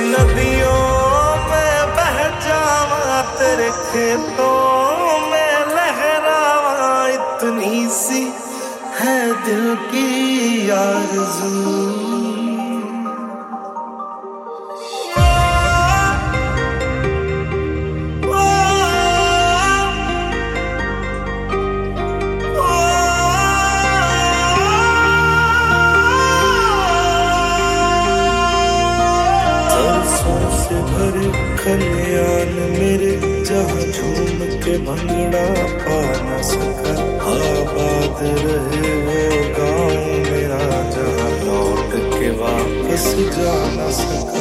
नदियों में बह जावा तेरे खेतों में लहरावा। इतनी सी है दिल की आरज़ू खलियान मेरे जहाँ झूम के भंगड़ा पा न सका। आबाद रहे वो गाँव मेरा जहाँ लौट के वापस जा न सका।